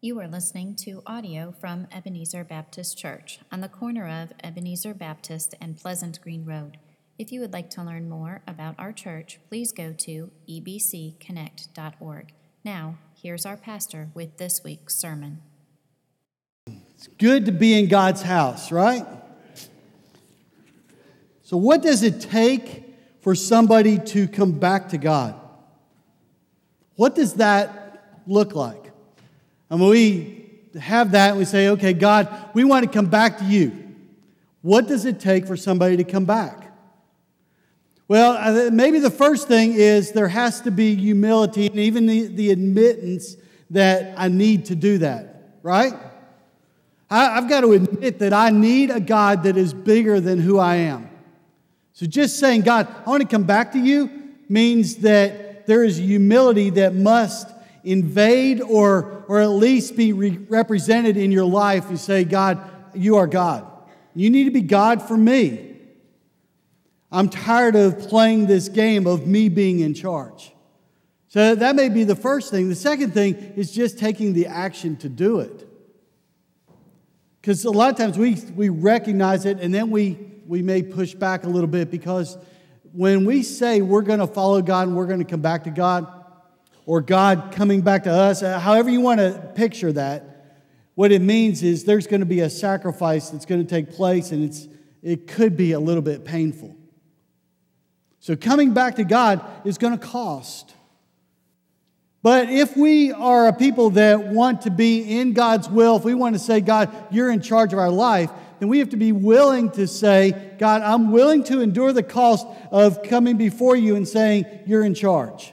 You are listening to audio from Ebenezer Baptist Church on the corner of Ebenezer Baptist and Pleasant Green Road. If you would like to learn more about our church, please go to ebcconnect.org. Now, here's our pastor with this week's sermon. It's good to be in God's house, right? So, what does it take for somebody to come back to God? What does that look like? I mean, we have that and we say, okay, God, we want to come back to you. What does it take for somebody to come back? Well, maybe the first thing is there has to be humility and even the, the admittance that I need to do that, right? I, I've got to admit that I need a God that is bigger than who I am. So just saying, God, I want to come back to you means that there is humility that must invade or, or at least be re- represented in your life. You say, God, you are God. You need to be God for me. I'm tired of playing this game of me being in charge. So that may be the first thing. The second thing is just taking the action to do it. Because a lot of times we, we recognize it and then we, we may push back a little bit because when we say we're going to follow God and we're going to come back to God, or God coming back to us, uh, however you want to picture that, what it means is there's going to be a sacrifice that's going to take place and it's, it could be a little bit painful. So coming back to God is going to cost. But if we are a people that want to be in God's will, if we want to say, God, you're in charge of our life, then we have to be willing to say, God, I'm willing to endure the cost of coming before you and saying, you're in charge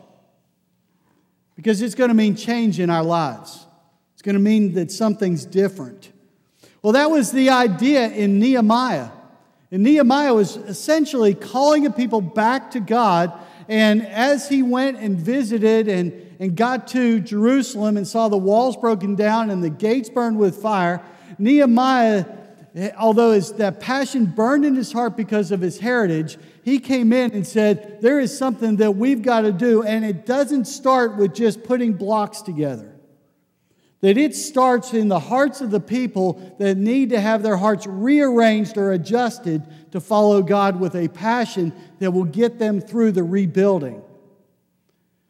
because it's going to mean change in our lives. It's going to mean that something's different. Well, that was the idea in Nehemiah. And Nehemiah was essentially calling the people back to God. And as he went and visited and, and got to Jerusalem and saw the walls broken down and the gates burned with fire, Nehemiah although his, that passion burned in his heart because of his heritage, he came in and said, There is something that we've got to do, and it doesn't start with just putting blocks together. That it starts in the hearts of the people that need to have their hearts rearranged or adjusted to follow God with a passion that will get them through the rebuilding.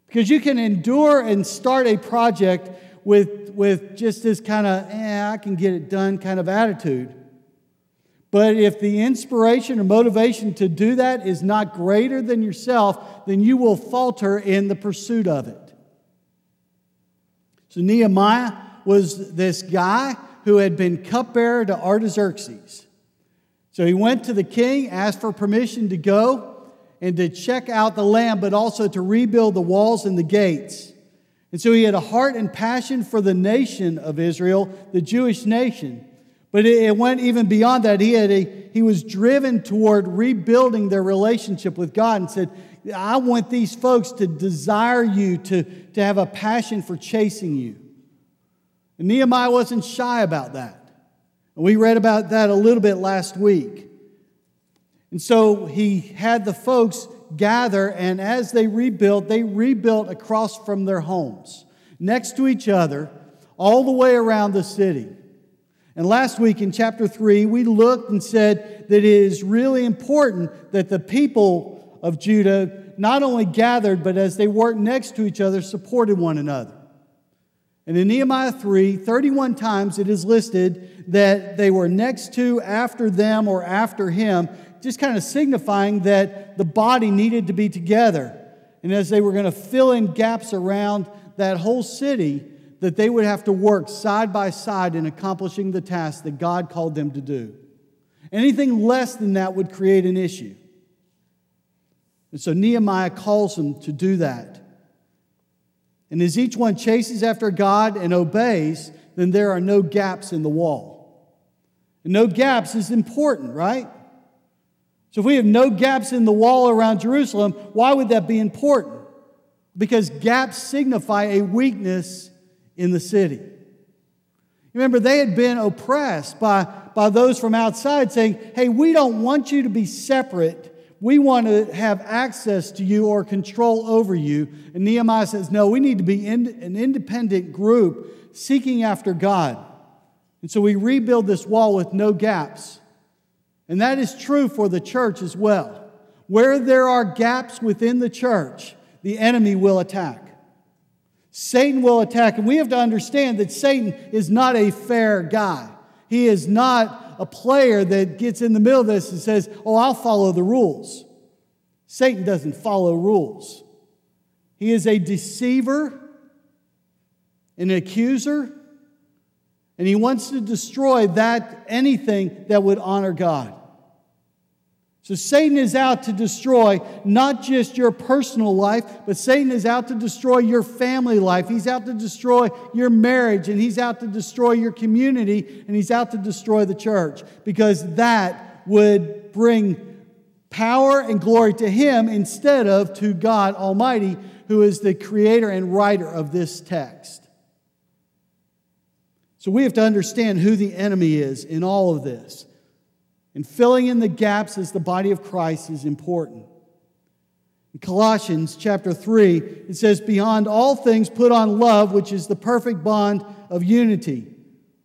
Because you can endure and start a project with, with just this kind of, eh, I can get it done kind of attitude. But if the inspiration or motivation to do that is not greater than yourself, then you will falter in the pursuit of it. So Nehemiah was this guy who had been cupbearer to Artaxerxes. So he went to the king, asked for permission to go and to check out the land, but also to rebuild the walls and the gates. And so he had a heart and passion for the nation of Israel, the Jewish nation. But it went even beyond that. He, had a, he was driven toward rebuilding their relationship with God and said, I want these folks to desire you, to, to have a passion for chasing you. And Nehemiah wasn't shy about that. And we read about that a little bit last week. And so he had the folks gather, and as they rebuilt, they rebuilt across from their homes, next to each other, all the way around the city. And last week in chapter 3, we looked and said that it is really important that the people of Judah not only gathered, but as they worked next to each other, supported one another. And in Nehemiah 3, 31 times it is listed that they were next to, after them, or after him, just kind of signifying that the body needed to be together. And as they were going to fill in gaps around that whole city, that they would have to work side by side in accomplishing the task that God called them to do. Anything less than that would create an issue. And so Nehemiah calls them to do that. And as each one chases after God and obeys, then there are no gaps in the wall. And no gaps is important, right? So if we have no gaps in the wall around Jerusalem, why would that be important? Because gaps signify a weakness in the city. Remember, they had been oppressed by, by those from outside saying, Hey, we don't want you to be separate. We want to have access to you or control over you. And Nehemiah says, no, we need to be in, an independent group seeking after God. And so we rebuild this wall with no gaps. And that is true for the church as well. Where there are gaps within the church, the enemy will attack. Satan will attack. And we have to understand that Satan is not a fair guy. He is not a player that gets in the middle of this and says, Oh, I'll follow the rules. Satan doesn't follow rules. He is a deceiver, an accuser, and he wants to destroy that anything that would honor God. So Satan is out to destroy not just your personal life, but Satan is out to destroy your family life. He's out to destroy your marriage, and he's out to destroy your community, and he's out to destroy the church because that would bring power and glory to him instead of to God Almighty, who is the creator and writer of this text. So we have to understand who the enemy is in all of this. And filling in the gaps as the body of Christ is important. In Colossians chapter 3, it says, Beyond all things, put on love, which is the perfect bond of unity.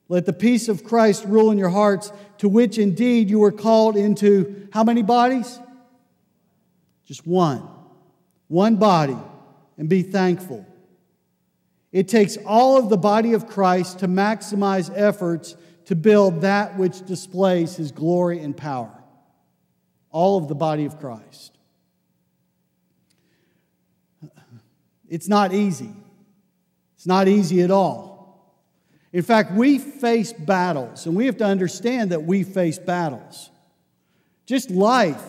Let the peace of Christ rule in your hearts, to which indeed you were called into how many bodies? Just one. One body, and be thankful. It takes all of the body of Christ to maximize efforts to build that which displays his glory and power. All of the body of Christ. It's not easy. It's not easy at all. In fact, we face battles, and we have to understand that we face battles. Just life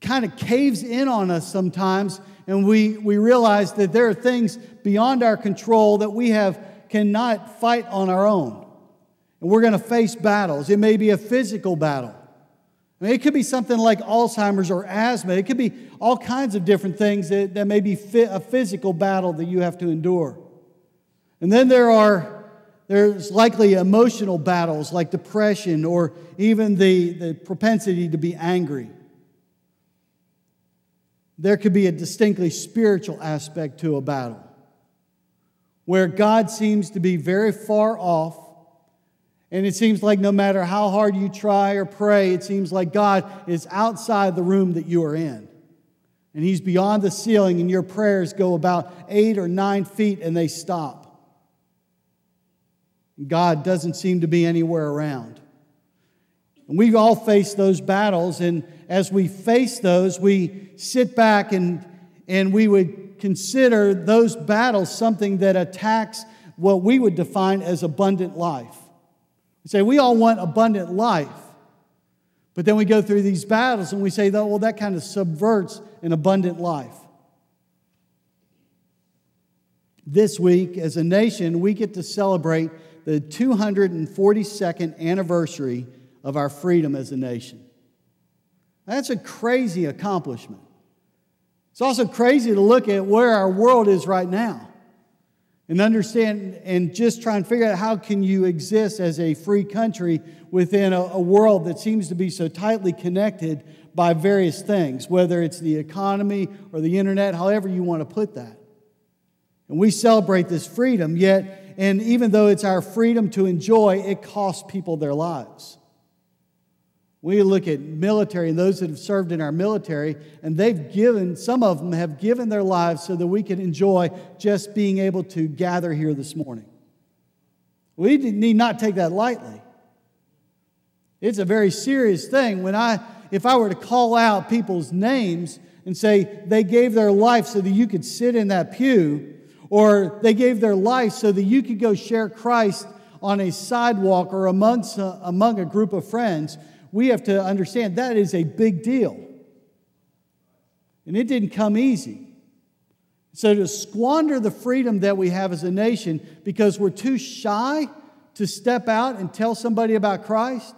kind of caves in on us sometimes and we, we realize that there are things beyond our control that we have cannot fight on our own. And we're going to face battles. It may be a physical battle. I mean, it could be something like Alzheimer's or asthma. It could be all kinds of different things that, that may be a physical battle that you have to endure. And then there are there's likely emotional battles like depression or even the, the propensity to be angry. There could be a distinctly spiritual aspect to a battle where God seems to be very far off. And it seems like no matter how hard you try or pray, it seems like God is outside the room that you are in. And He's beyond the ceiling, and your prayers go about eight or nine feet and they stop. God doesn't seem to be anywhere around. And we've all faced those battles, and as we face those, we sit back and, and we would consider those battles something that attacks what we would define as abundant life. We say, we all want abundant life. But then we go through these battles and we say, well, that kind of subverts an abundant life. This week, as a nation, we get to celebrate the 242nd anniversary of our freedom as a nation. That's a crazy accomplishment. It's also crazy to look at where our world is right now and understand and just try and figure out how can you exist as a free country within a, a, world that seems to be so tightly connected by various things whether it's the economy or the internet however you want to put that. And we celebrate this freedom yet and even though it's our freedom to enjoy it costs people their lives we look at military and those that have served in our military, and they've given, some of them have given their lives so that we can enjoy just being able to gather here this morning. We need not take that lightly. It's a very serious thing. When I, if I were to call out people's names and say they gave their life so that you could sit in that pew, or they gave their life so that you could go share Christ on a sidewalk or amongst, uh, among a group of friends, we have to understand that is a big deal. And it didn't come easy. So to squander the freedom that we have as a nation because we're too shy to step out and tell somebody about Christ,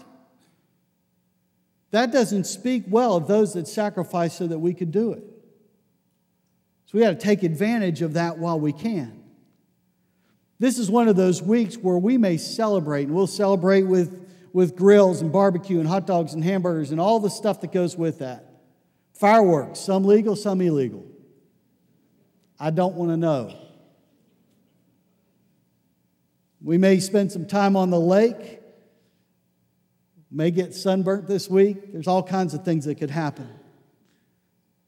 that doesn't speak well of those that sacrifice so that we could do it. So we got to take advantage of that while we can. This is one of those weeks where we may celebrate, and we'll celebrate with with grills and barbecue and hot dogs and hamburgers and all the stuff that goes with that. Fireworks, some legal, some illegal. I don't want to know. We may spend some time on the lake, may get sunburnt this week. There's all kinds of things that could happen.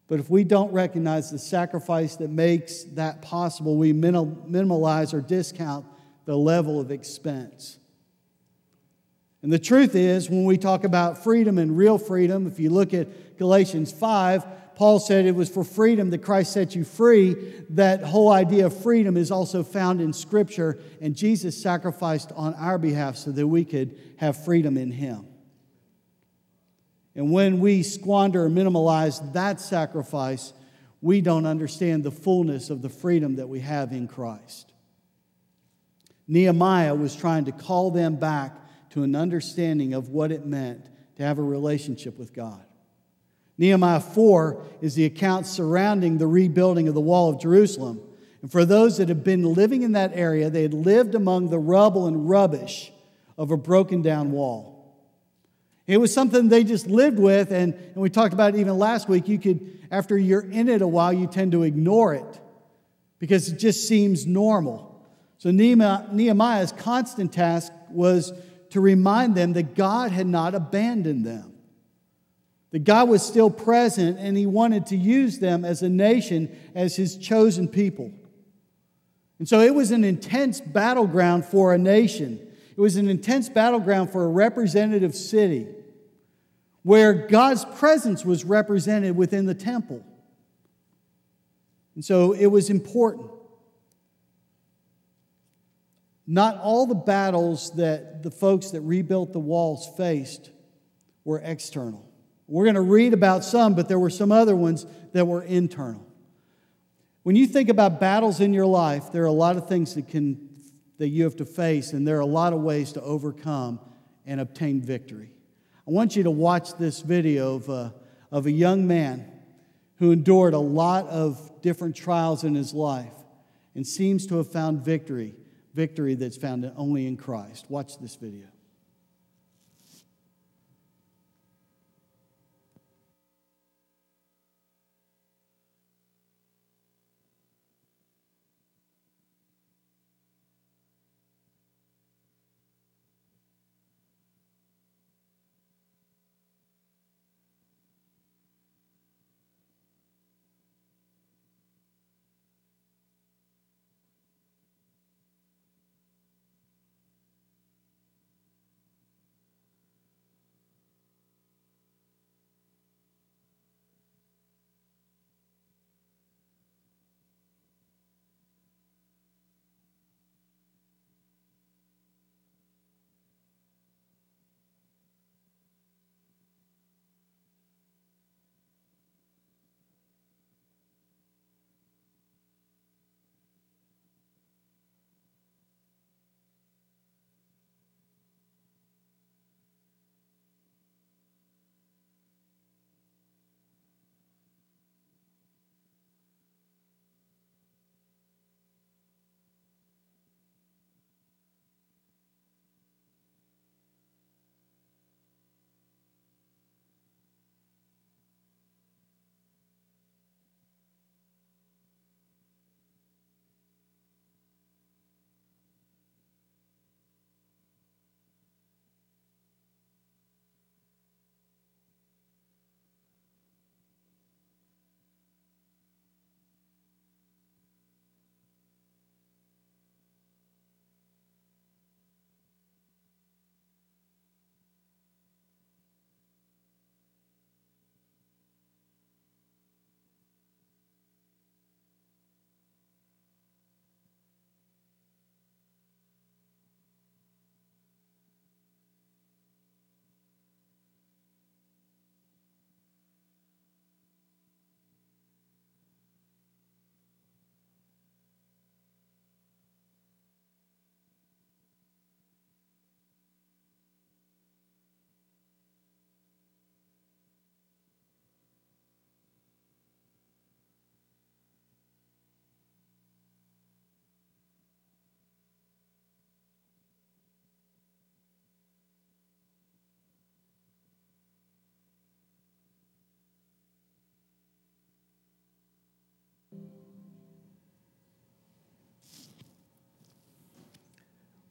But if we don't recognize the sacrifice that makes that possible, we minimize or discount the level of expense. And the truth is, when we talk about freedom and real freedom, if you look at Galatians 5, Paul said it was for freedom that Christ set you free. That whole idea of freedom is also found in Scripture, and Jesus sacrificed on our behalf so that we could have freedom in Him. And when we squander or minimize that sacrifice, we don't understand the fullness of the freedom that we have in Christ. Nehemiah was trying to call them back to an understanding of what it meant to have a relationship with God. Nehemiah 4 is the account surrounding the rebuilding of the wall of Jerusalem. And for those that had been living in that area, they had lived among the rubble and rubbish of a broken down wall. It was something they just lived with, and, and we talked about it even last week. You could, after you're in it a while, you tend to ignore it because it just seems normal. So Nehemiah's constant task was to remind them that God had not abandoned them. That God was still present and he wanted to use them as a nation, as his chosen people. And so it was an intense battleground for a nation. It was an intense battleground for a representative city where God's presence was represented within the temple. And so it was important. Not all the battles that the folks that rebuilt the walls faced were external. We're going to read about some, but there were some other ones that were internal. When you think about battles in your life, there are a lot of things that, can, that you have to face, and there are a lot of ways to overcome and obtain victory. I want you to watch this video of a, of a young man who endured a lot of different trials in his life and seems to have found victory, victory that's found only in Christ. Watch this video.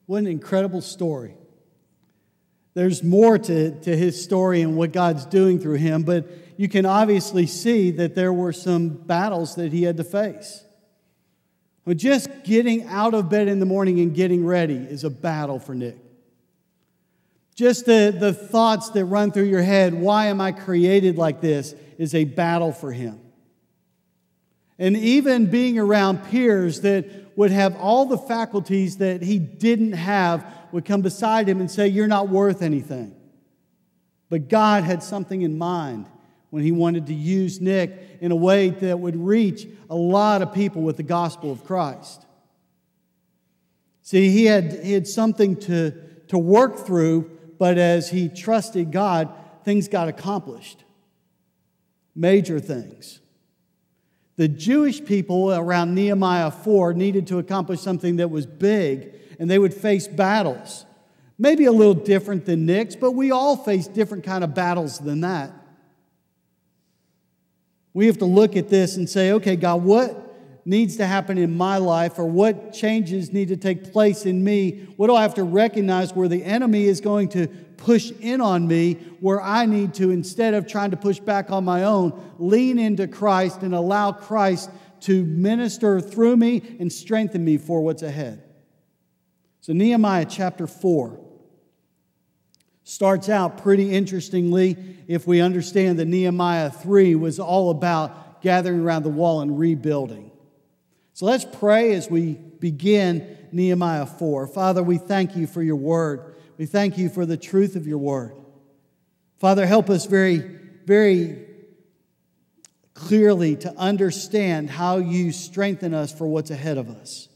What an incredible story. There's more to, to his story and what God's doing through him, but you can obviously see that there were some battles that he had to face. But just getting out of bed in the morning and getting ready is a battle for Nick. Just the, the thoughts that run through your head, why am I created like this, is a battle for him. And even being around peers that would have all the faculties that he didn't have would come beside him and say, You're not worth anything. But God had something in mind when he wanted to use Nick in a way that would reach a lot of people with the gospel of Christ. See, he had, he had something to, to work through, but as he trusted God, things got accomplished. Major things. The Jewish people around Nehemiah 4 needed to accomplish something that was big, and they would face battles. Maybe a little different than Nick's, but we all face different kind of battles than that. We have to look at this and say, okay, God, what needs to happen in my life or what changes need to take place in me? What do I have to recognize where the enemy is going to push in on me, where I need to, instead of trying to push back on my own, lean into Christ and allow Christ to minister through me and strengthen me for what's ahead? So, Nehemiah chapter 4 starts out pretty interestingly if we understand that Nehemiah 3 was all about gathering around the wall and rebuilding. So let's pray as we begin Nehemiah 4. Father, we thank you for your word. We thank you for the truth of your word. Father, help us very, very clearly to understand how you strengthen us for what's ahead of us.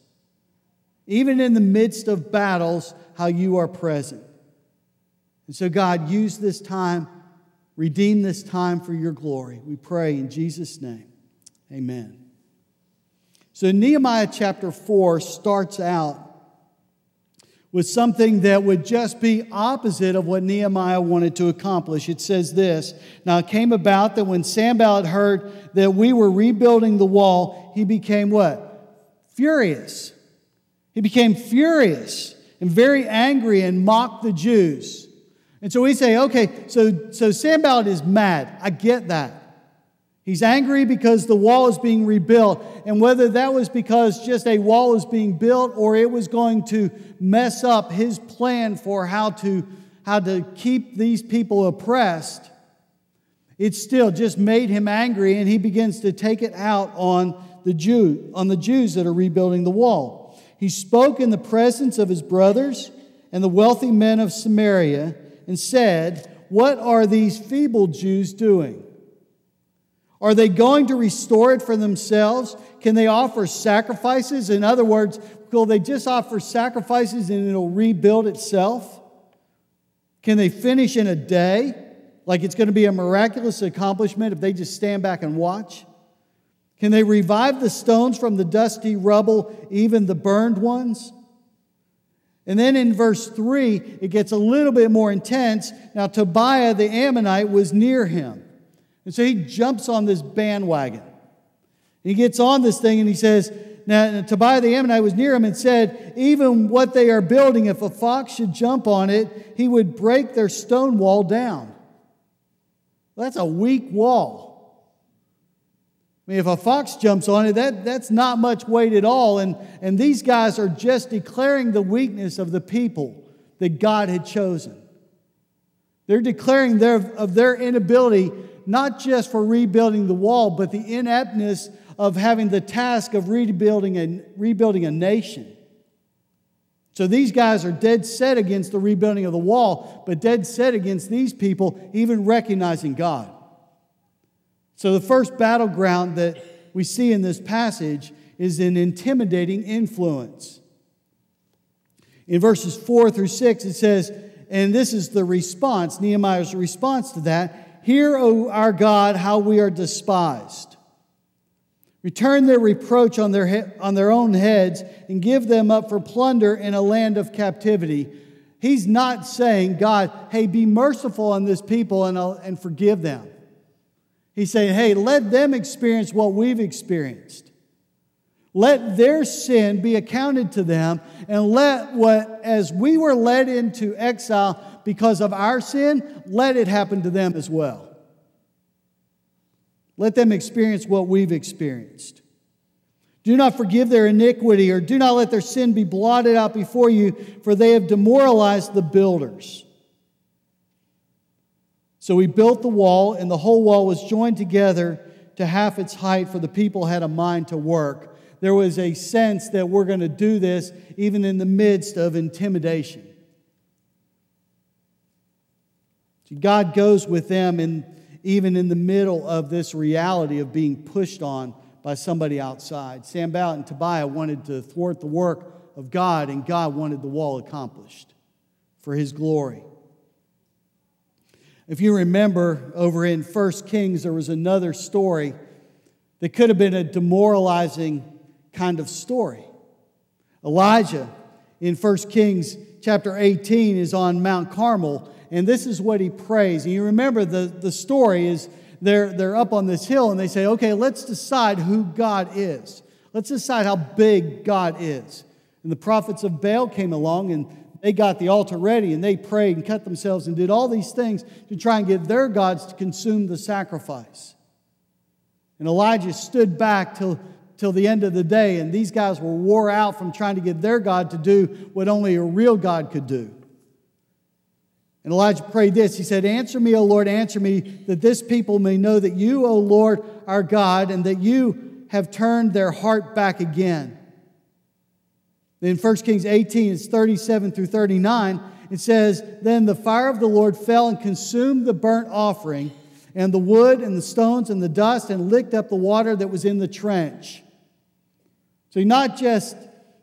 Even in the midst of battles, how you are present. And so, God, use this time, redeem this time for your glory. We pray in Jesus' name. Amen. So, Nehemiah chapter 4 starts out with something that would just be opposite of what Nehemiah wanted to accomplish. It says this Now it came about that when Sanballat heard that we were rebuilding the wall, he became what? Furious. He became furious and very angry and mocked the Jews. And so we say, okay, so, so Sanballat is mad. I get that. He's angry because the wall is being rebuilt. And whether that was because just a wall is being built or it was going to mess up his plan for how to, how to keep these people oppressed, it still just made him angry and he begins to take it out on the Jew, on the Jews that are rebuilding the wall. He spoke in the presence of his brothers and the wealthy men of Samaria and said, What are these feeble Jews doing? Are they going to restore it for themselves? Can they offer sacrifices? In other words, will they just offer sacrifices and it'll rebuild itself? Can they finish in a day? Like it's going to be a miraculous accomplishment if they just stand back and watch? Can they revive the stones from the dusty rubble, even the burned ones? And then in verse 3, it gets a little bit more intense. Now, Tobiah the Ammonite was near him. And so he jumps on this bandwagon. He gets on this thing and he says, now, Tobiah the Ammonite was near him and said, Even what they are building, if a fox should jump on it, he would break their stone wall down. Well, that's a weak wall. I mean, if a fox jumps on it, that, that's not much weight at all. And, and these guys are just declaring the weakness of the people that God had chosen. They're declaring their, of their inability, not just for rebuilding the wall, but the ineptness of having the task of rebuilding a, rebuilding a nation. So these guys are dead set against the rebuilding of the wall, but dead set against these people even recognizing God. So, the first battleground that we see in this passage is an intimidating influence. In verses 4 through 6, it says, and this is the response, Nehemiah's response to that Hear, O our God, how we are despised. Return their reproach on their, he- on their own heads and give them up for plunder in a land of captivity. He's not saying, God, hey, be merciful on this people and, uh, and forgive them. He's saying, hey, let them experience what we've experienced. Let their sin be accounted to them, and let what, as we were led into exile because of our sin, let it happen to them as well. Let them experience what we've experienced. Do not forgive their iniquity, or do not let their sin be blotted out before you, for they have demoralized the builders. So we built the wall, and the whole wall was joined together to half its height, for the people had a mind to work. There was a sense that we're going to do this even in the midst of intimidation. God goes with them in, even in the middle of this reality of being pushed on by somebody outside. Sanballat and Tobiah wanted to thwart the work of God, and God wanted the wall accomplished for his glory. If you remember over in 1 Kings, there was another story that could have been a demoralizing kind of story. Elijah in 1 Kings chapter 18 is on Mount Carmel, and this is what he prays. And you remember the, the story is they're, they're up on this hill and they say, okay, let's decide who God is. Let's decide how big God is. And the prophets of Baal came along and they got the altar ready and they prayed and cut themselves and did all these things to try and get their gods to consume the sacrifice. And Elijah stood back till, till the end of the day, and these guys were wore out from trying to get their God to do what only a real God could do. And Elijah prayed this. He said, Answer me, O Lord, answer me, that this people may know that you, O Lord, are God, and that you have turned their heart back again. In 1 Kings 18, it's 37 through 39, it says, Then the fire of the Lord fell and consumed the burnt offering, and the wood, and the stones, and the dust, and licked up the water that was in the trench. So he not just,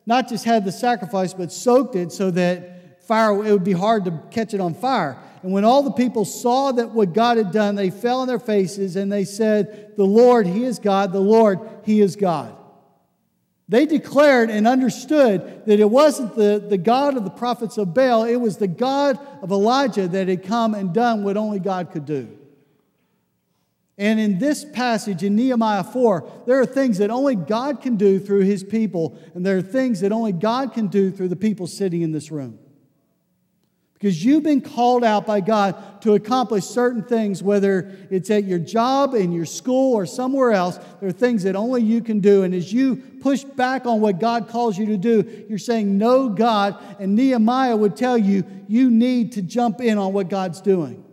not just had the sacrifice, but soaked it so that fire, it would be hard to catch it on fire. And when all the people saw that what God had done, they fell on their faces and they said, The Lord, He is God, the Lord, He is God. They declared and understood that it wasn't the, the God of the prophets of Baal, it was the God of Elijah that had come and done what only God could do. And in this passage in Nehemiah 4, there are things that only God can do through his people, and there are things that only God can do through the people sitting in this room. Because you've been called out by God to accomplish certain things, whether it's at your job, in your school, or somewhere else. There are things that only you can do. And as you push back on what God calls you to do, you're saying, No, God. And Nehemiah would tell you, you need to jump in on what God's doing.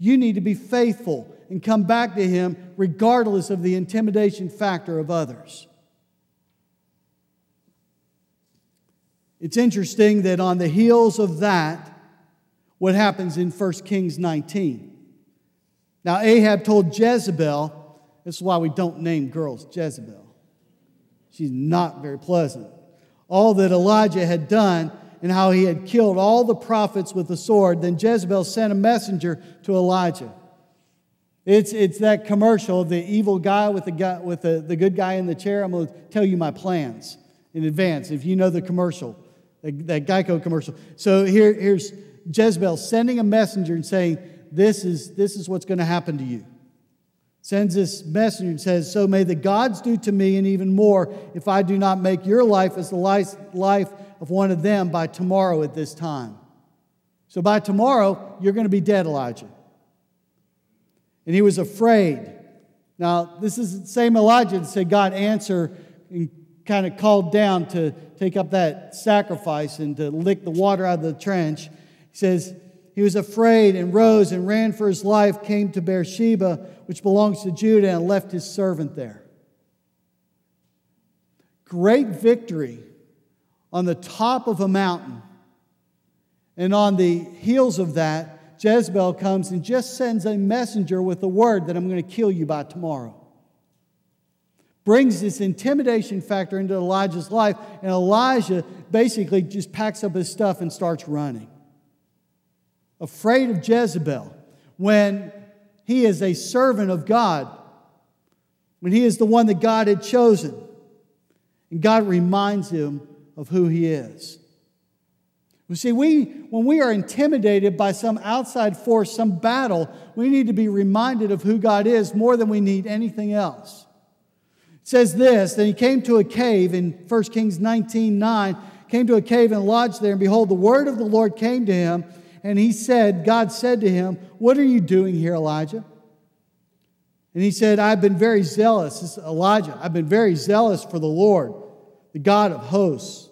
You need to be faithful and come back to Him regardless of the intimidation factor of others. It's interesting that on the heels of that, what happens in 1 Kings 19. Now, Ahab told Jezebel, this is why we don't name girls Jezebel. She's not very pleasant. All that Elijah had done and how he had killed all the prophets with the sword. Then Jezebel sent a messenger to Elijah. It's, it's that commercial, the evil guy with, the, guy, with the, the good guy in the chair. I'm going to tell you my plans in advance if you know the commercial, that, that Geico commercial. So here, here's Jezebel sending a messenger and saying, This is, this is what's going to happen to you. Sends this messenger and says, So may the gods do to me and even more if I do not make your life as the life, life of one of them by tomorrow at this time. So by tomorrow, you're going to be dead, Elijah. And he was afraid. Now, this is the same Elijah that said, God, answer, and kind of called down to take up that sacrifice and to lick the water out of the trench He says, He was afraid and rose and ran for his life, came to Beersheba, which belongs to Judah, and left his servant there. Great victory on the top of a mountain. And on the heels of that, Jezebel comes and just sends a messenger with the word that I'm going to kill you by tomorrow. Brings this intimidation factor into Elijah's life, and Elijah basically just packs up his stuff and starts running afraid of Jezebel, when he is a servant of God, when he is the one that God had chosen. And God reminds him of who he is. You see, we, when we are intimidated by some outside force, some battle, we need to be reminded of who God is more than we need anything else. It says this Then he came to a cave in 1 Kings 19 9, came to a cave and lodged there, and behold, the word of the Lord came to him, and he said, God said to him, What are you doing here, Elijah? And he said, I've been very zealous. This is Elijah, I've been very zealous for the Lord, the God of hosts.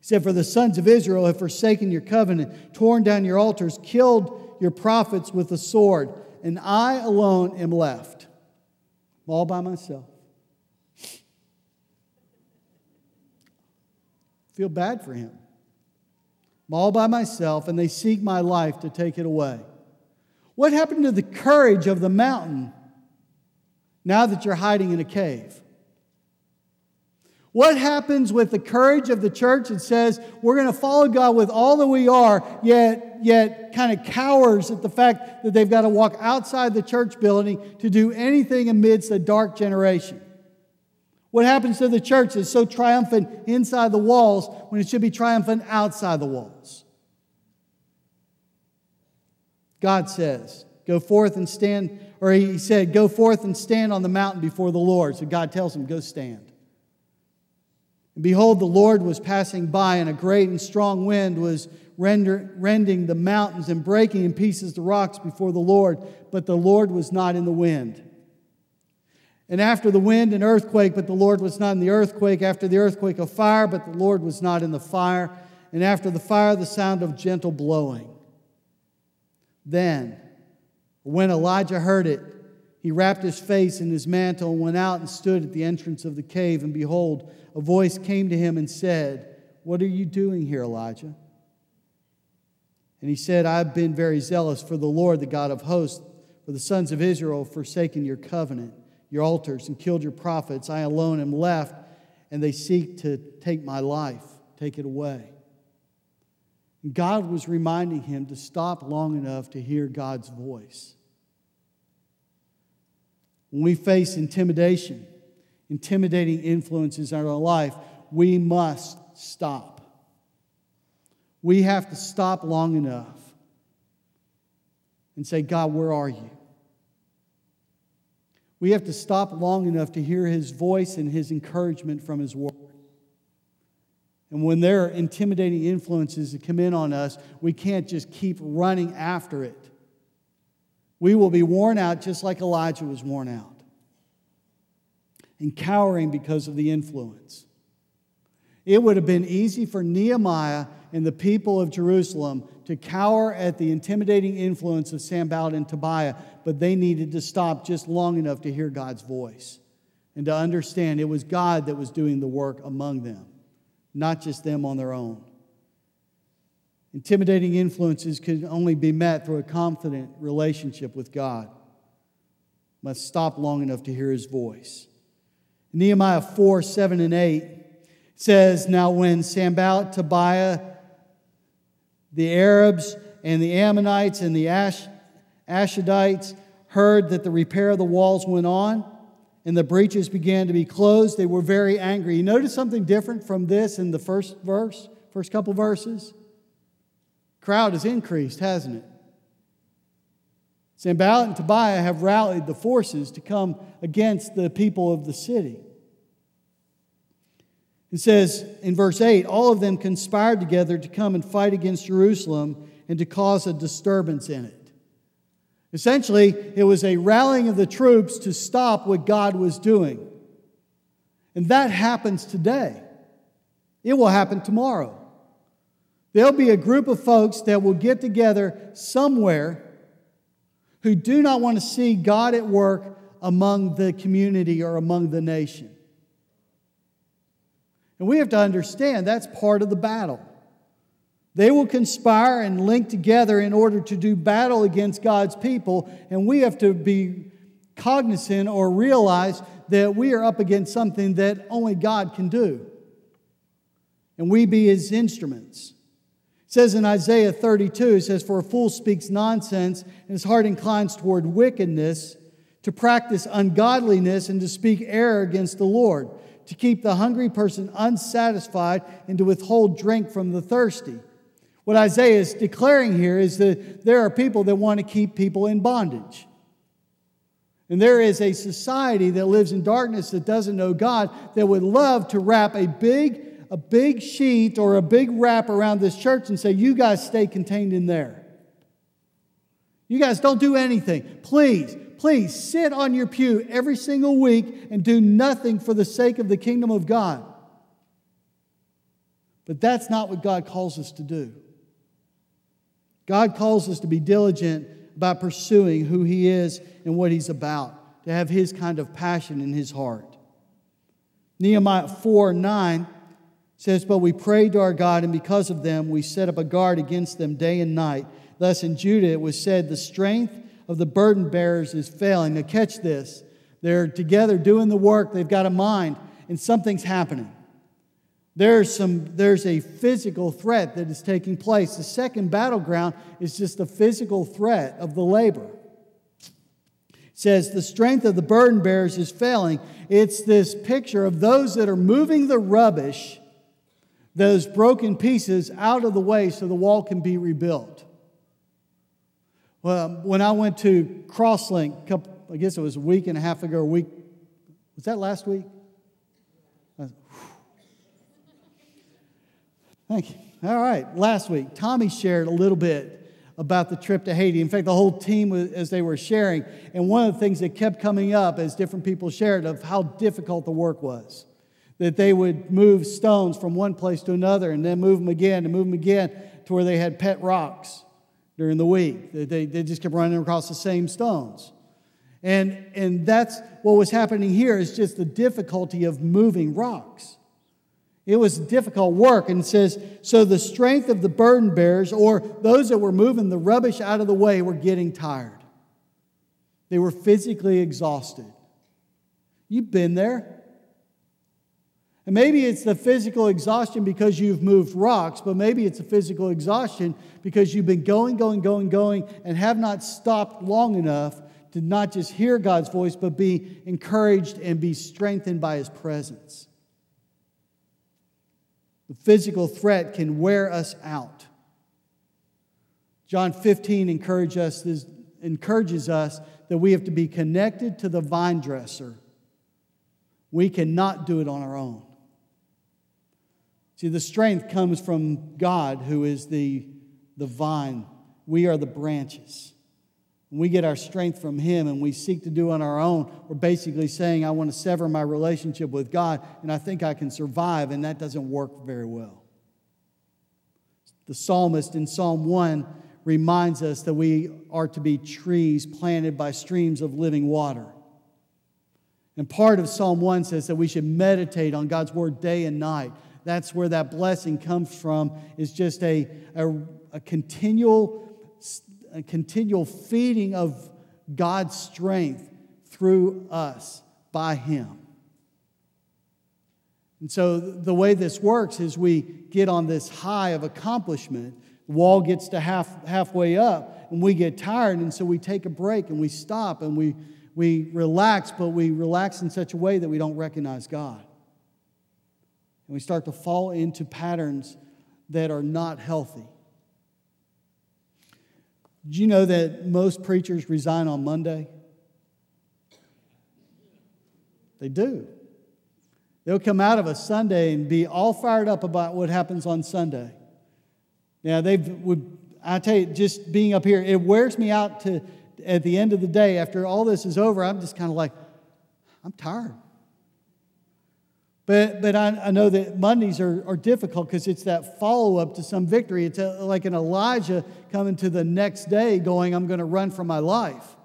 He said, For the sons of Israel have forsaken your covenant, torn down your altars, killed your prophets with the sword, and I alone am left, all by myself. feel bad for him. I'm all by myself, and they seek my life to take it away. What happened to the courage of the mountain now that you're hiding in a cave? What happens with the courage of the church that says we're going to follow God with all that we are, yet, yet kind of cowers at the fact that they've got to walk outside the church building to do anything amidst a dark generation? What happens to the church that's so triumphant inside the walls when it should be triumphant outside the walls? God says, Go forth and stand, or He said, Go forth and stand on the mountain before the Lord. So God tells him, Go stand. Behold, the Lord was passing by, and a great and strong wind was render, rending the mountains and breaking in pieces the rocks before the Lord, but the Lord was not in the wind. And after the wind, an earthquake, but the Lord was not in the earthquake. After the earthquake, a fire, but the Lord was not in the fire. And after the fire, the sound of gentle blowing. Then, when Elijah heard it, he wrapped his face in his mantle and went out and stood at the entrance of the cave. And behold, a voice came to him and said, What are you doing here, Elijah? And he said, I've been very zealous for the Lord, the God of hosts, for the sons of Israel have forsaken your covenant your altars and killed your prophets. I alone am left, and they seek to take my life, take it away. God was reminding him to stop long enough to hear God's voice. When we face intimidation, intimidating influences in our life, we must stop. We have to stop long enough and say, God, where are you? We have to stop long enough to hear his voice and his encouragement from his word. And when there are intimidating influences that come in on us, we can't just keep running after it. We will be worn out just like Elijah was worn out and cowering because of the influence. It would have been easy for Nehemiah and the people of Jerusalem to cower at the intimidating influence of Sanballat and Tobiah, but they needed to stop just long enough to hear God's voice and to understand it was God that was doing the work among them, not just them on their own. Intimidating influences can only be met through a confident relationship with God. Must stop long enough to hear his voice. Nehemiah 4 7 and 8 says, Now when Sanballat, Tobiah, the Arabs and the Ammonites and the Ash, Ashdodites heard that the repair of the walls went on and the breaches began to be closed. They were very angry. You notice something different from this in the first verse, first couple verses? Crowd has increased, hasn't it? Sanballat and Tobiah have rallied the forces to come against the people of the city. It says in verse 8 all of them conspired together to come and fight against Jerusalem and to cause a disturbance in it. Essentially, it was a rallying of the troops to stop what God was doing. And that happens today. It will happen tomorrow. There'll be a group of folks that will get together somewhere who do not want to see God at work among the community or among the nation. And we have to understand that's part of the battle. They will conspire and link together in order to do battle against God's people, and we have to be cognizant or realize that we are up against something that only God can do. And we be his instruments. It says in Isaiah 32, it says, For a fool speaks nonsense, and his heart inclines toward wickedness, to practice ungodliness, and to speak error against the Lord to keep the hungry person unsatisfied and to withhold drink from the thirsty. What Isaiah is declaring here is that there are people that want to keep people in bondage. And there is a society that lives in darkness that doesn't know God that would love to wrap a big, a big sheet or a big wrap around this church and say, You guys stay contained in there. You guys don't do anything. Please, please sit on your pew every single week and do nothing for the sake of the kingdom of God. But that's not what God calls us to do. God calls us to be diligent about pursuing who He is and what He's about, to have His kind of passion in His heart. Nehemiah 4 9 says, But we prayed to our God, and because of them, we set up a guard against them day and night. Thus in Judah it was said, The strength of the burden bearers is failing. Now, catch this. They're together doing the work, they've got a mind, and something's happening. There's, some, there's a physical threat that is taking place. The second battleground is just the physical threat of the labor. It says, The strength of the burden bearers is failing. It's this picture of those that are moving the rubbish, those broken pieces, out of the way so the wall can be rebuilt. Well, when I went to Crosslink, I guess it was a week and a half ago, a week, was that last week? Thank you. All right, last week, Tommy shared a little bit about the trip to Haiti. In fact, the whole team, as they were sharing, and one of the things that kept coming up as different people shared of how difficult the work was. That they would move stones from one place to another and then move them again and move them again to where they had pet rocks during the week. They, they just kept running across the same stones. And, and that's what was happening here is just the difficulty of moving rocks. It was difficult work. And it says, so the strength of the burden bearers, or those that were moving the rubbish out of the way, were getting tired. They were physically exhausted. You've been there. And maybe it's the physical exhaustion because you've moved rocks, but maybe it's a physical exhaustion because you've been going, going, going, going, and have not stopped long enough to not just hear God's voice, but be encouraged and be strengthened by His presence. The physical threat can wear us out. John 15 encourage us, encourages us that we have to be connected to the vine dresser. We cannot do it on our own. See, the strength comes from God, who is the, the vine. We are the branches. We get our strength from Him and we seek to do on our own, we're basically saying, I want to sever my relationship with God and I think I can survive, and that doesn't work very well. The psalmist in Psalm 1 reminds us that we are to be trees planted by streams of living water. And part of Psalm 1 says that we should meditate on God's word day and night that's where that blessing comes from, is just a, a, a continual, a continual feeding of God's strength through us by Him. And so the way this works is we get on this high of accomplishment. The wall gets to half, halfway up, and we get tired, and so we take a break and we stop and we, we relax, but we relax in such a way that we don't recognize God. And we start to fall into patterns that are not healthy. Do you know that most preachers resign on Monday? They do. They'll come out of a Sunday and be all fired up about what happens on Sunday. Now, they've, would, I tell you, just being up here, it wears me out to, at the end of the day, after all this is over, I'm just kind of like, I'm tired. But, but I, I know that Mondays are, are difficult because it's that follow up to some victory. It's a, like an Elijah coming to the next day going, I'm going to run for my life.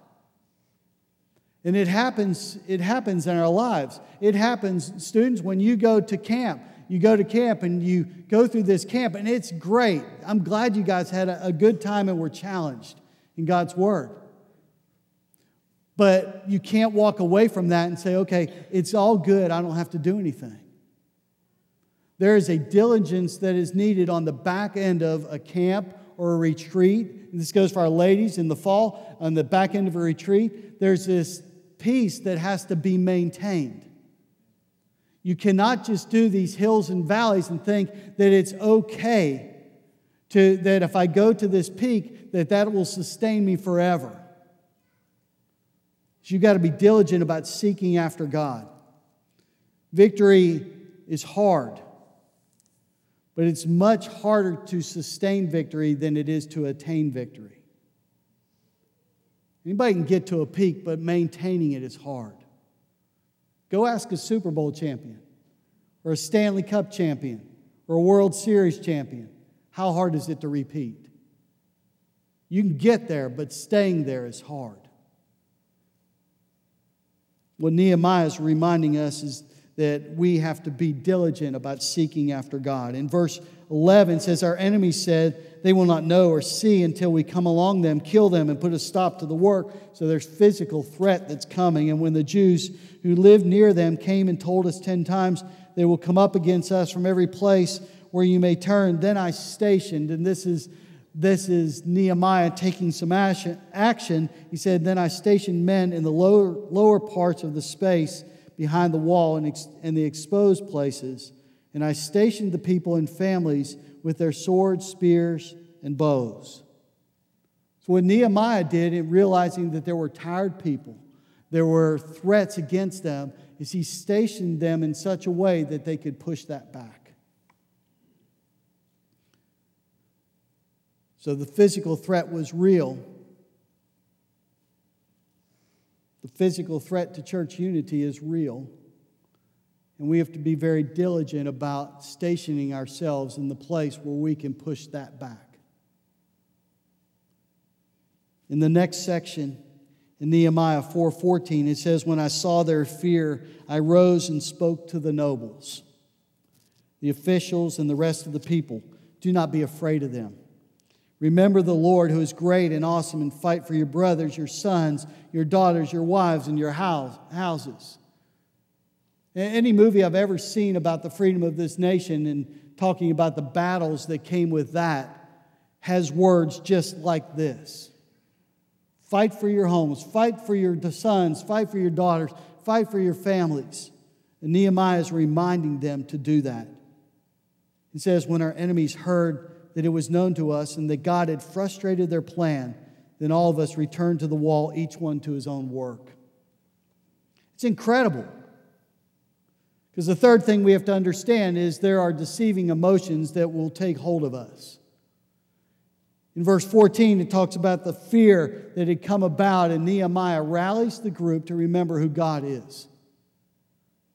And it happens, it happens in our lives. It happens, students, when you go to camp. You go to camp and you go through this camp, and it's great. I'm glad you guys had a, a good time and were challenged in God's Word. But you can't walk away from that and say, okay, it's all good. I don't have to do anything. There is a diligence that is needed on the back end of a camp or a retreat. And this goes for our ladies in the fall. On the back end of a retreat, there's this peace that has to be maintained. You cannot just do these hills and valleys and think that it's okay to, that if I go to this peak, that that will sustain me forever. You got to be diligent about seeking after God. Victory is hard, but it's much harder to sustain victory than it is to attain victory. Anybody can get to a peak, but maintaining it is hard. Go ask a Super Bowl champion, or a Stanley Cup champion, or a World Series champion. How hard is it to repeat? You can get there, but staying there is hard. What Nehemiah is reminding us is that we have to be diligent about seeking after God. In verse 11 says, Our enemies said, They will not know or see until we come along them, kill them, and put a stop to the work. So there's physical threat that's coming. And when the Jews who lived near them came and told us 10 times, They will come up against us from every place where you may turn, then I stationed, and this is this is Nehemiah taking some action. He said, Then I stationed men in the lower, lower parts of the space behind the wall and, ex- and the exposed places, and I stationed the people in families with their swords, spears, and bows. So, what Nehemiah did in realizing that there were tired people, there were threats against them, is he stationed them in such a way that they could push that back. So the physical threat was real. The physical threat to church unity is real. And we have to be very diligent about stationing ourselves in the place where we can push that back. In the next section, in Nehemiah 4:14 it says when I saw their fear I rose and spoke to the nobles the officials and the rest of the people do not be afraid of them Remember the Lord who is great and awesome and fight for your brothers, your sons, your daughters, your wives, and your house, houses. Any movie I've ever seen about the freedom of this nation and talking about the battles that came with that has words just like this Fight for your homes, fight for your sons, fight for your daughters, fight for your families. And Nehemiah is reminding them to do that. He says, When our enemies heard that it was known to us and that God had frustrated their plan, then all of us returned to the wall, each one to his own work. It's incredible. Because the third thing we have to understand is there are deceiving emotions that will take hold of us. In verse 14, it talks about the fear that had come about, and Nehemiah rallies the group to remember who God is.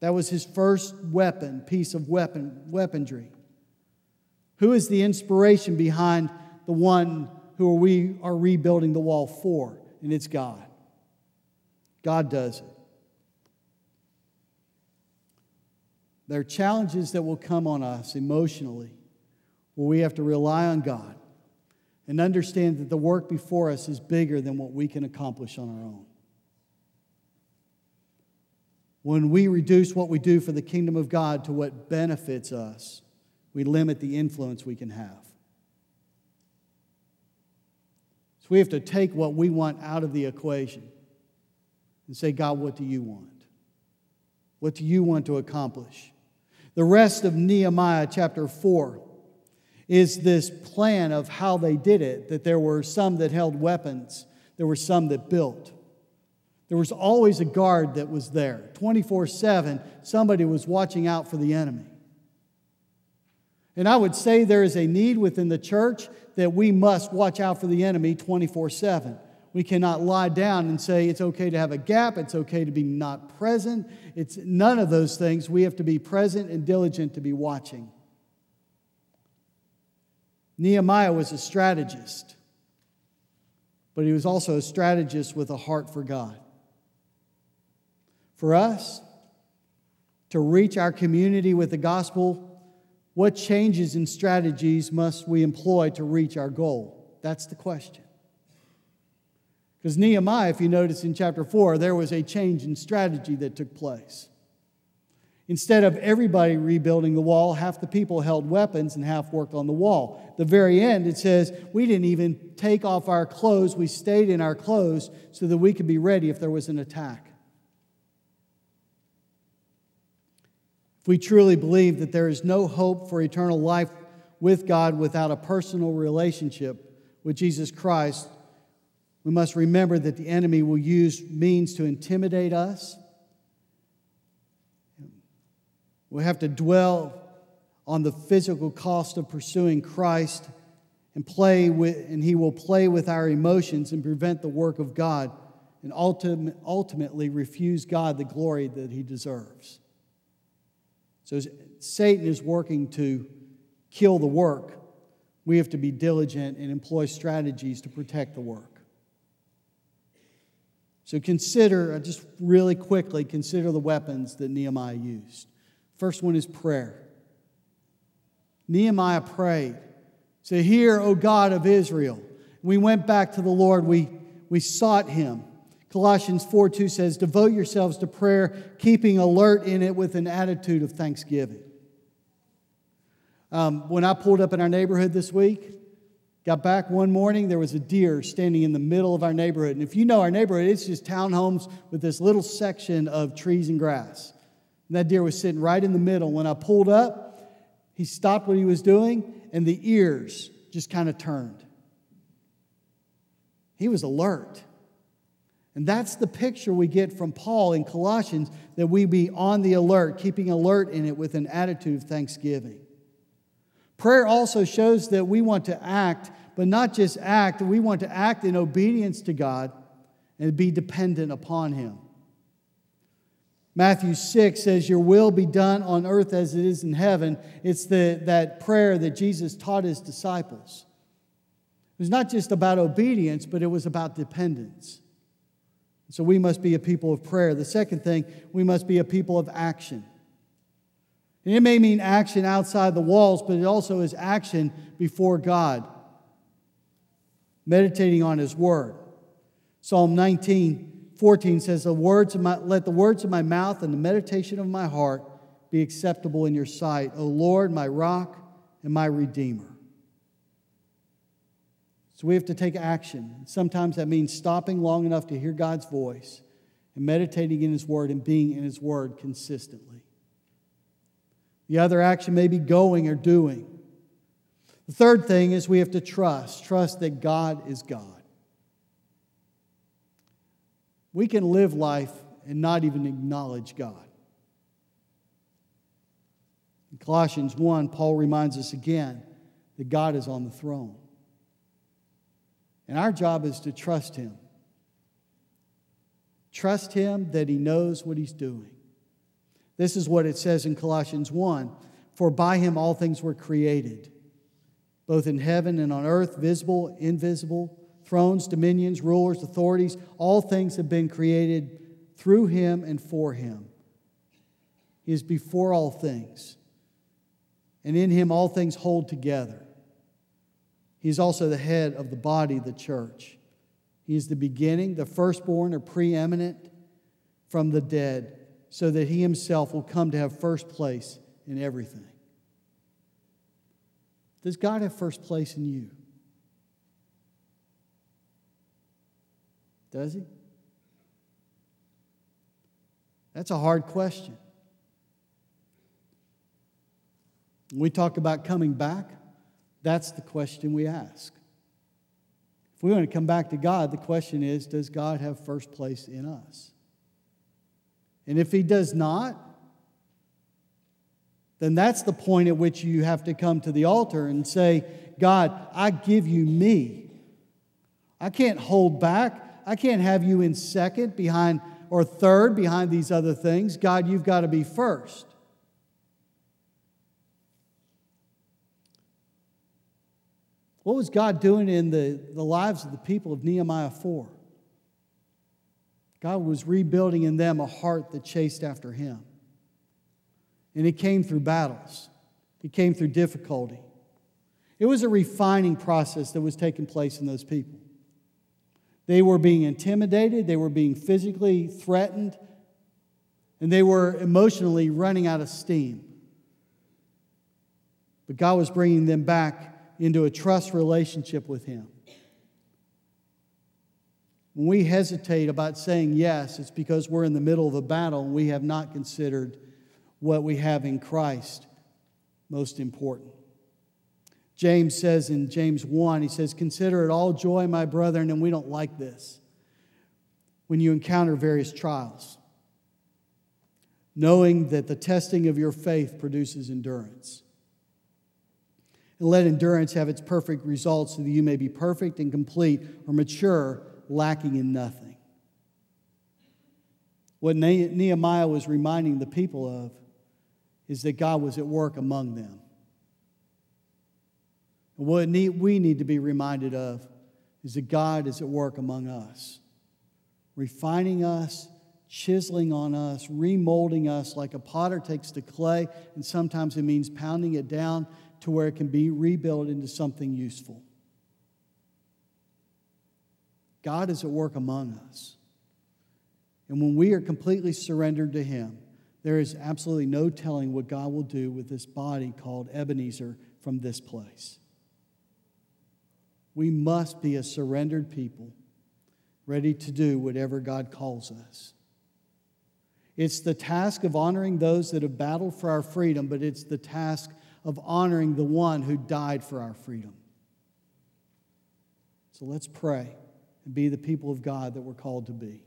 That was his first weapon, piece of weapon, weaponry. Who is the inspiration behind the one who we are rebuilding the wall for? And it's God. God does it. There are challenges that will come on us emotionally where we have to rely on God and understand that the work before us is bigger than what we can accomplish on our own. When we reduce what we do for the kingdom of God to what benefits us, we limit the influence we can have. So we have to take what we want out of the equation and say, God, what do you want? What do you want to accomplish? The rest of Nehemiah chapter 4 is this plan of how they did it that there were some that held weapons, there were some that built. There was always a guard that was there. 24 7, somebody was watching out for the enemy. And I would say there is a need within the church that we must watch out for the enemy 24 7. We cannot lie down and say it's okay to have a gap, it's okay to be not present. It's none of those things. We have to be present and diligent to be watching. Nehemiah was a strategist, but he was also a strategist with a heart for God. For us, to reach our community with the gospel, what changes and strategies must we employ to reach our goal? That's the question. Because Nehemiah, if you notice in chapter 4, there was a change in strategy that took place. Instead of everybody rebuilding the wall, half the people held weapons and half worked on the wall. At the very end, it says we didn't even take off our clothes, we stayed in our clothes so that we could be ready if there was an attack. If we truly believe that there is no hope for eternal life with God without a personal relationship with Jesus Christ, We must remember that the enemy will use means to intimidate us. We have to dwell on the physical cost of pursuing Christ and play with and he will play with our emotions and prevent the work of God and ultimately refuse God the glory that he deserves. So Satan is working to kill the work. We have to be diligent and employ strategies to protect the work. So consider, uh, just really quickly, consider the weapons that Nehemiah used. First one is prayer. Nehemiah prayed. Say, Hear, O God of Israel. We went back to the Lord, we, we sought him. Colossians 4 2 says, Devote yourselves to prayer, keeping alert in it with an attitude of thanksgiving. Um, when I pulled up in our neighborhood this week, got back one morning, there was a deer standing in the middle of our neighborhood. And if you know our neighborhood, it's just townhomes with this little section of trees and grass. And that deer was sitting right in the middle. When I pulled up, he stopped what he was doing, and the ears just kind of turned. He was alert. And that's the picture we get from Paul in Colossians that we be on the alert, keeping alert in it with an attitude of thanksgiving. Prayer also shows that we want to act, but not just act, we want to act in obedience to God and be dependent upon Him. Matthew 6 says, Your will be done on earth as it is in heaven. It's the, that prayer that Jesus taught his disciples. It was not just about obedience, but it was about dependence. So we must be a people of prayer. The second thing, we must be a people of action. And it may mean action outside the walls, but it also is action before God, meditating on His Word. Psalm 19 14 says, the words of my, Let the words of my mouth and the meditation of my heart be acceptable in your sight, O Lord, my rock and my redeemer. So we have to take action. Sometimes that means stopping long enough to hear God's voice and meditating in His Word and being in His Word consistently. The other action may be going or doing. The third thing is we have to trust trust that God is God. We can live life and not even acknowledge God. In Colossians 1, Paul reminds us again that God is on the throne. And our job is to trust Him. Trust Him that He knows what He's doing. This is what it says in Colossians 1 For by Him all things were created, both in heaven and on earth, visible, invisible thrones, dominions, rulers, authorities, all things have been created through him and for him. He is before all things, and in him all things hold together. He is also the head of the body, the church. He is the beginning, the firstborn or preeminent from the dead, so that he himself will come to have first place in everything. Does God have first place in you? Does he? That's a hard question. We talk about coming back, that's the question we ask. If we want to come back to God, the question is Does God have first place in us? And if He does not, then that's the point at which you have to come to the altar and say, God, I give you me. I can't hold back. I can't have you in second behind or third behind these other things. God, you've got to be first. What was God doing in the, the lives of the people of Nehemiah 4? God was rebuilding in them a heart that chased after Him. And it came through battles, it came through difficulty. It was a refining process that was taking place in those people. They were being intimidated, they were being physically threatened, and they were emotionally running out of steam. But God was bringing them back into a trust relationship with Him. When we hesitate about saying yes, it's because we're in the middle of a battle and we have not considered what we have in Christ most important. James says in James 1, he says, Consider it all joy, my brethren, and we don't like this, when you encounter various trials, knowing that the testing of your faith produces endurance. And let endurance have its perfect results so that you may be perfect and complete or mature, lacking in nothing. What Nehemiah was reminding the people of is that God was at work among them. And what we need to be reminded of is that God is at work among us, refining us, chiseling on us, remolding us like a potter takes the clay, and sometimes it means pounding it down to where it can be rebuilt into something useful. God is at work among us. And when we are completely surrendered to Him, there is absolutely no telling what God will do with this body called Ebenezer from this place. We must be a surrendered people, ready to do whatever God calls us. It's the task of honoring those that have battled for our freedom, but it's the task of honoring the one who died for our freedom. So let's pray and be the people of God that we're called to be.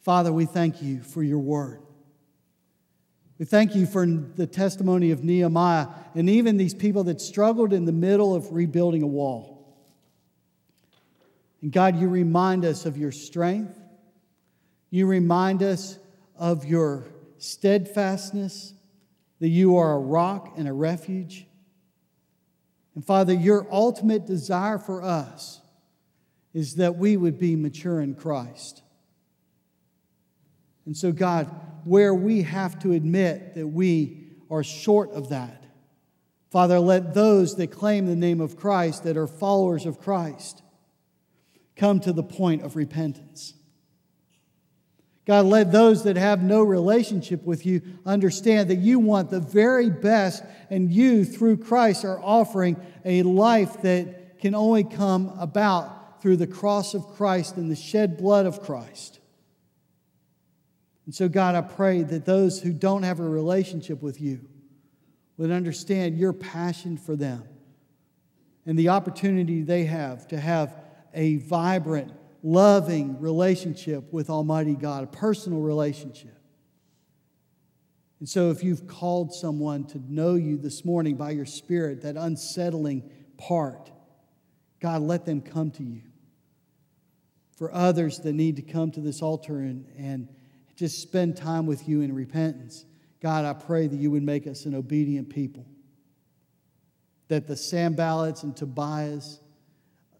Father, we thank you for your word. We thank you for the testimony of Nehemiah and even these people that struggled in the middle of rebuilding a wall. And God, you remind us of your strength. You remind us of your steadfastness, that you are a rock and a refuge. And Father, your ultimate desire for us is that we would be mature in Christ. And so, God, where we have to admit that we are short of that, Father, let those that claim the name of Christ, that are followers of Christ, come to the point of repentance. God, let those that have no relationship with you understand that you want the very best, and you, through Christ, are offering a life that can only come about through the cross of Christ and the shed blood of Christ. And so, God, I pray that those who don't have a relationship with you would understand your passion for them and the opportunity they have to have a vibrant, loving relationship with Almighty God, a personal relationship. And so, if you've called someone to know you this morning by your Spirit, that unsettling part, God, let them come to you. For others that need to come to this altar and, and just spend time with you in repentance, God, I pray that you would make us an obedient people. That the Sanballats and Tobiahs,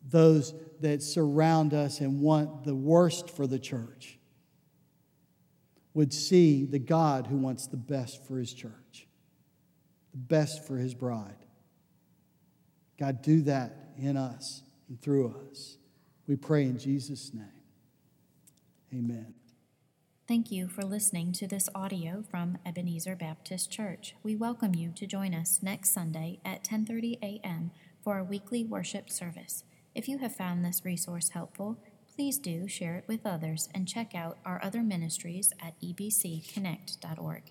those that surround us and want the worst for the church would see the God who wants the best for his church, the best for his bride. God, do that in us and through us. We pray in Jesus' name. Amen. Thank you for listening to this audio from Ebenezer Baptist Church. We welcome you to join us next Sunday at 10:30 a.m. for our weekly worship service. If you have found this resource helpful, please do share it with others and check out our other ministries at ebcconnect.org.